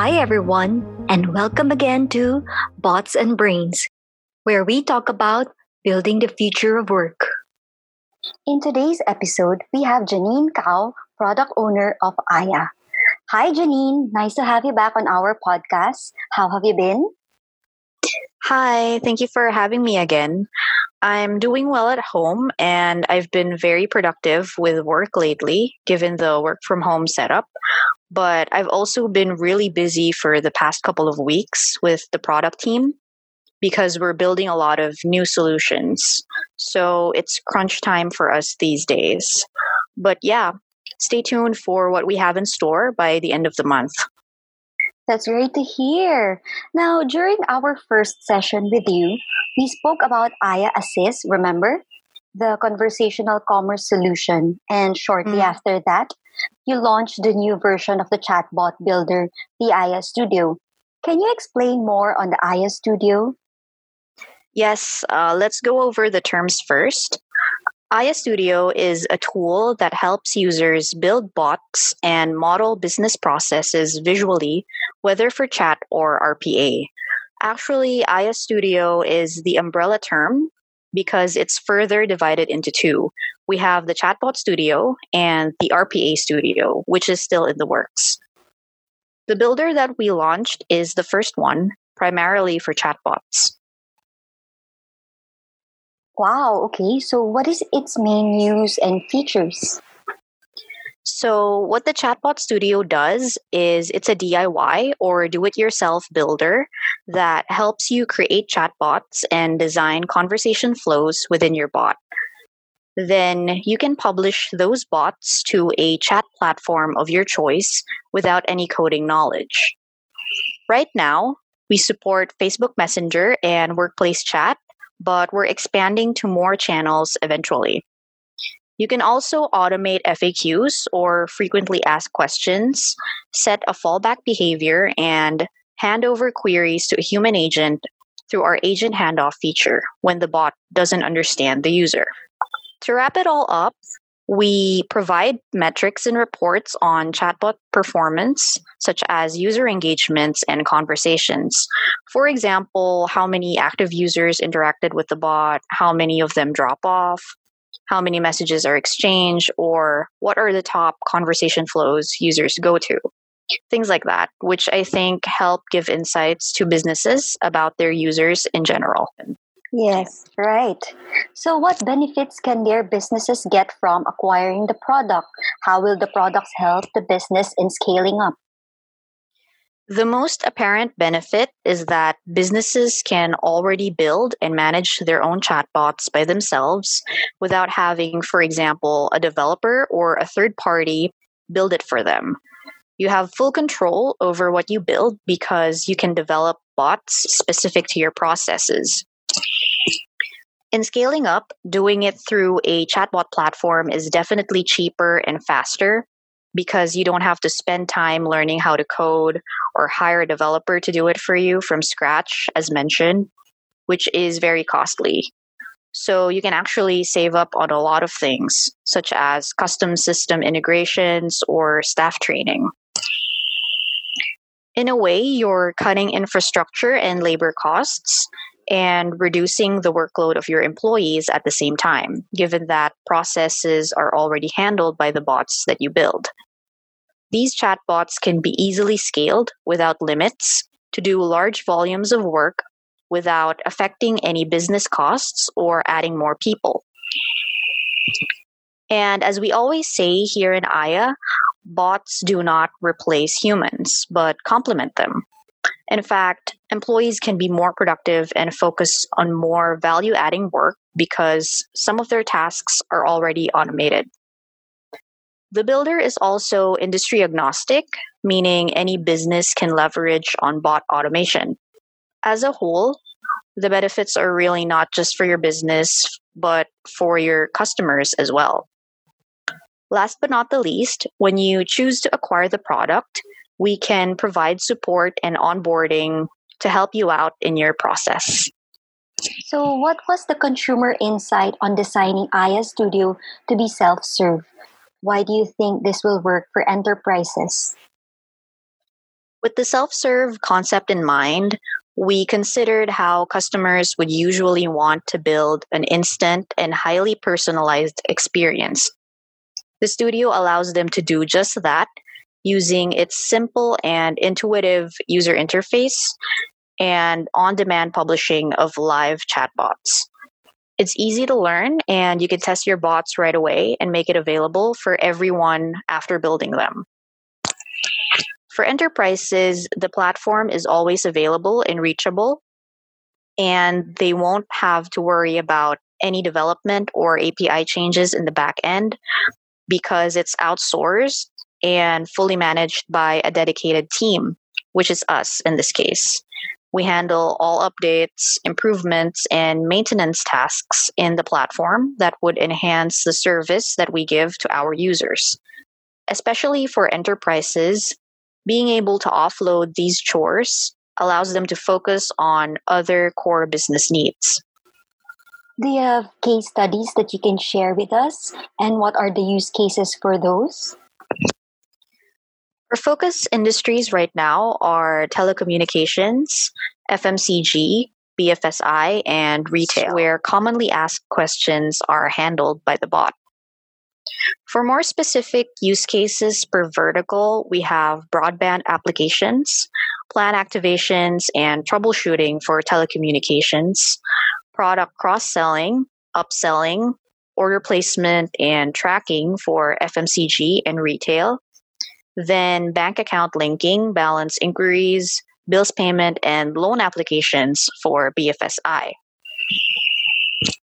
Hi, everyone, and welcome again to Bots and Brains, where we talk about building the future of work. In today's episode, we have Janine Kau, product owner of Aiah. Hi, Janine. Nice to have you back on our podcast. How have you been? Hi, thank you for having me again. I'm doing well at home and I've been very productive with work lately, given the work from home setup. But I've also been really busy for the past couple of weeks with the product team because we're building a lot of new solutions. So it's crunch time for us these days. But yeah, stay tuned for what we have in store by the end of the month. That's great to hear. Now, during our first session with you, we spoke about Aiah Assist, remember? The conversational commerce solution. And shortly mm. after that, you launched the new version of the chatbot builder, the Aiah Studio. Can you explain more on the Aiah Studio? Yes, uh, let's go over the terms first. Aiah Studio is a tool that helps users build bots and model business processes visually, whether for chat or RPA. Actually, Aiah Studio is the umbrella term because it's further divided into two. We have the Chatbot Studio and the RPA Studio, which is still in the works. The builder that we launched is the first one, primarily for chatbots. Wow, okay. So, what is its main use and features? So, what the Chatbot Studio does is it's a DIY or do it yourself builder that helps you create chatbots and design conversation flows within your bot. Then you can publish those bots to a chat platform of your choice without any coding knowledge. Right now, we support Facebook Messenger and Workplace Chat but we're expanding to more channels eventually. You can also automate FAQs or frequently asked questions, set a fallback behavior, and hand over queries to a human agent through our agent handoff feature when the bot doesn't understand the user. To wrap it all up, we provide metrics and reports on chatbot performance, such as user engagements and conversations. For example, how many active users interacted with the bot, how many of them drop off, how many messages are exchanged, or what are the top conversation flows users go to. Things like that, which I think help give insights to businesses about their users in general. Yes, right. So, what benefits can their businesses get from acquiring the product? How will the products help the business in scaling up? The most apparent benefit is that businesses can already build and manage their own chatbots by themselves without having, for example, a developer or a third party build it for them. You have full control over what you build because you can develop bots specific to your processes. In scaling up, doing it through a chatbot platform is definitely cheaper and faster because you don't have to spend time learning how to code or hire a developer to do it for you from scratch, as mentioned, which is very costly. So you can actually save up on a lot of things, such as custom system integrations or staff training. In a way, you're cutting infrastructure and labor costs and reducing the workload of your employees at the same time, given that processes are already handled by the bots that you build. These chatbots can be easily scaled without limits to do large volumes of work without affecting any business costs or adding more people. And as we always say here in Aiah, bots do not replace humans, but complement them. In fact, employees can be more productive and focus on more value adding work because some of their tasks are already automated. The builder is also industry agnostic, meaning any business can leverage on bot automation. As a whole, the benefits are really not just for your business, but for your customers as well. Last but not the least, when you choose to acquire the product, we can provide support and onboarding to help you out in your process. So, what was the consumer insight on designing Aiah Studio to be self serve? Why do you think this will work for enterprises? With the self serve concept in mind, we considered how customers would usually want to build an instant and highly personalized experience. The studio allows them to do just that using its simple and intuitive user interface and on demand publishing of live chatbots. It's easy to learn, and you can test your bots right away and make it available for everyone after building them. For enterprises, the platform is always available and reachable, and they won't have to worry about any development or API changes in the back end because it's outsourced and fully managed by a dedicated team, which is us in this case. We handle all updates, improvements, and maintenance tasks in the platform that would enhance the service that we give to our users. Especially for enterprises, being able to offload these chores allows them to focus on other core business needs. Do you have case studies that you can share with us? And what are the use cases for those? Our focus industries right now are telecommunications, FMCG, BFSI, and retail, where commonly asked questions are handled by the bot. For more specific use cases per vertical, we have broadband applications, plan activations, and troubleshooting for telecommunications, product cross selling, upselling, order placement, and tracking for FMCG and retail, then bank account linking, balance inquiries, bills payment, and loan applications for BFSI.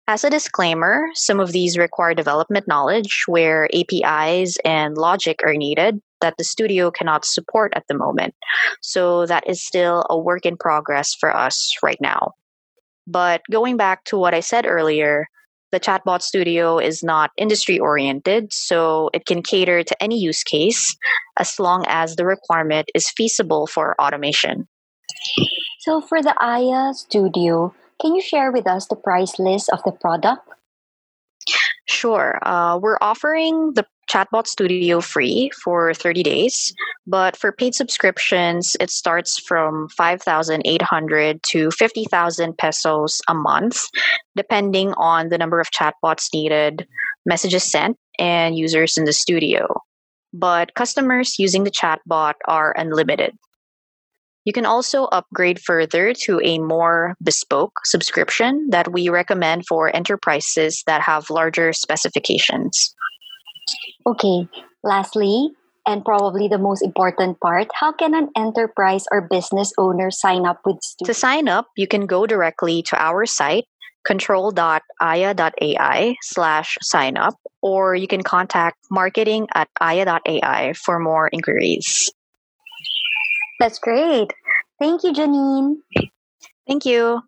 As a disclaimer, some of these require development knowledge where APIs and logic are needed that the studio cannot support at the moment. So that is still a work in progress for us right now. But going back to what I said earlier, the chatbot studio is not industry oriented, so it can cater to any use case as long as the requirement is feasible for automation. So, for the Aiah studio, can you share with us the price list of the product? Sure. Uh, we're offering the Chatbot Studio free for 30 days, but for paid subscriptions, it starts from 5,800 to 50,000 pesos a month, depending on the number of chatbots needed, messages sent, and users in the studio. But customers using the chatbot are unlimited. You can also upgrade further to a more bespoke subscription that we recommend for enterprises that have larger specifications. Okay, lastly, and probably the most important part, how can an enterprise or business owner sign up with Stu? To sign up, you can go directly to our site, control.aiah.ai slash sign up, or you can contact marketing at aiah.ai for more inquiries. That's great. Thank you, Janine. Thank you.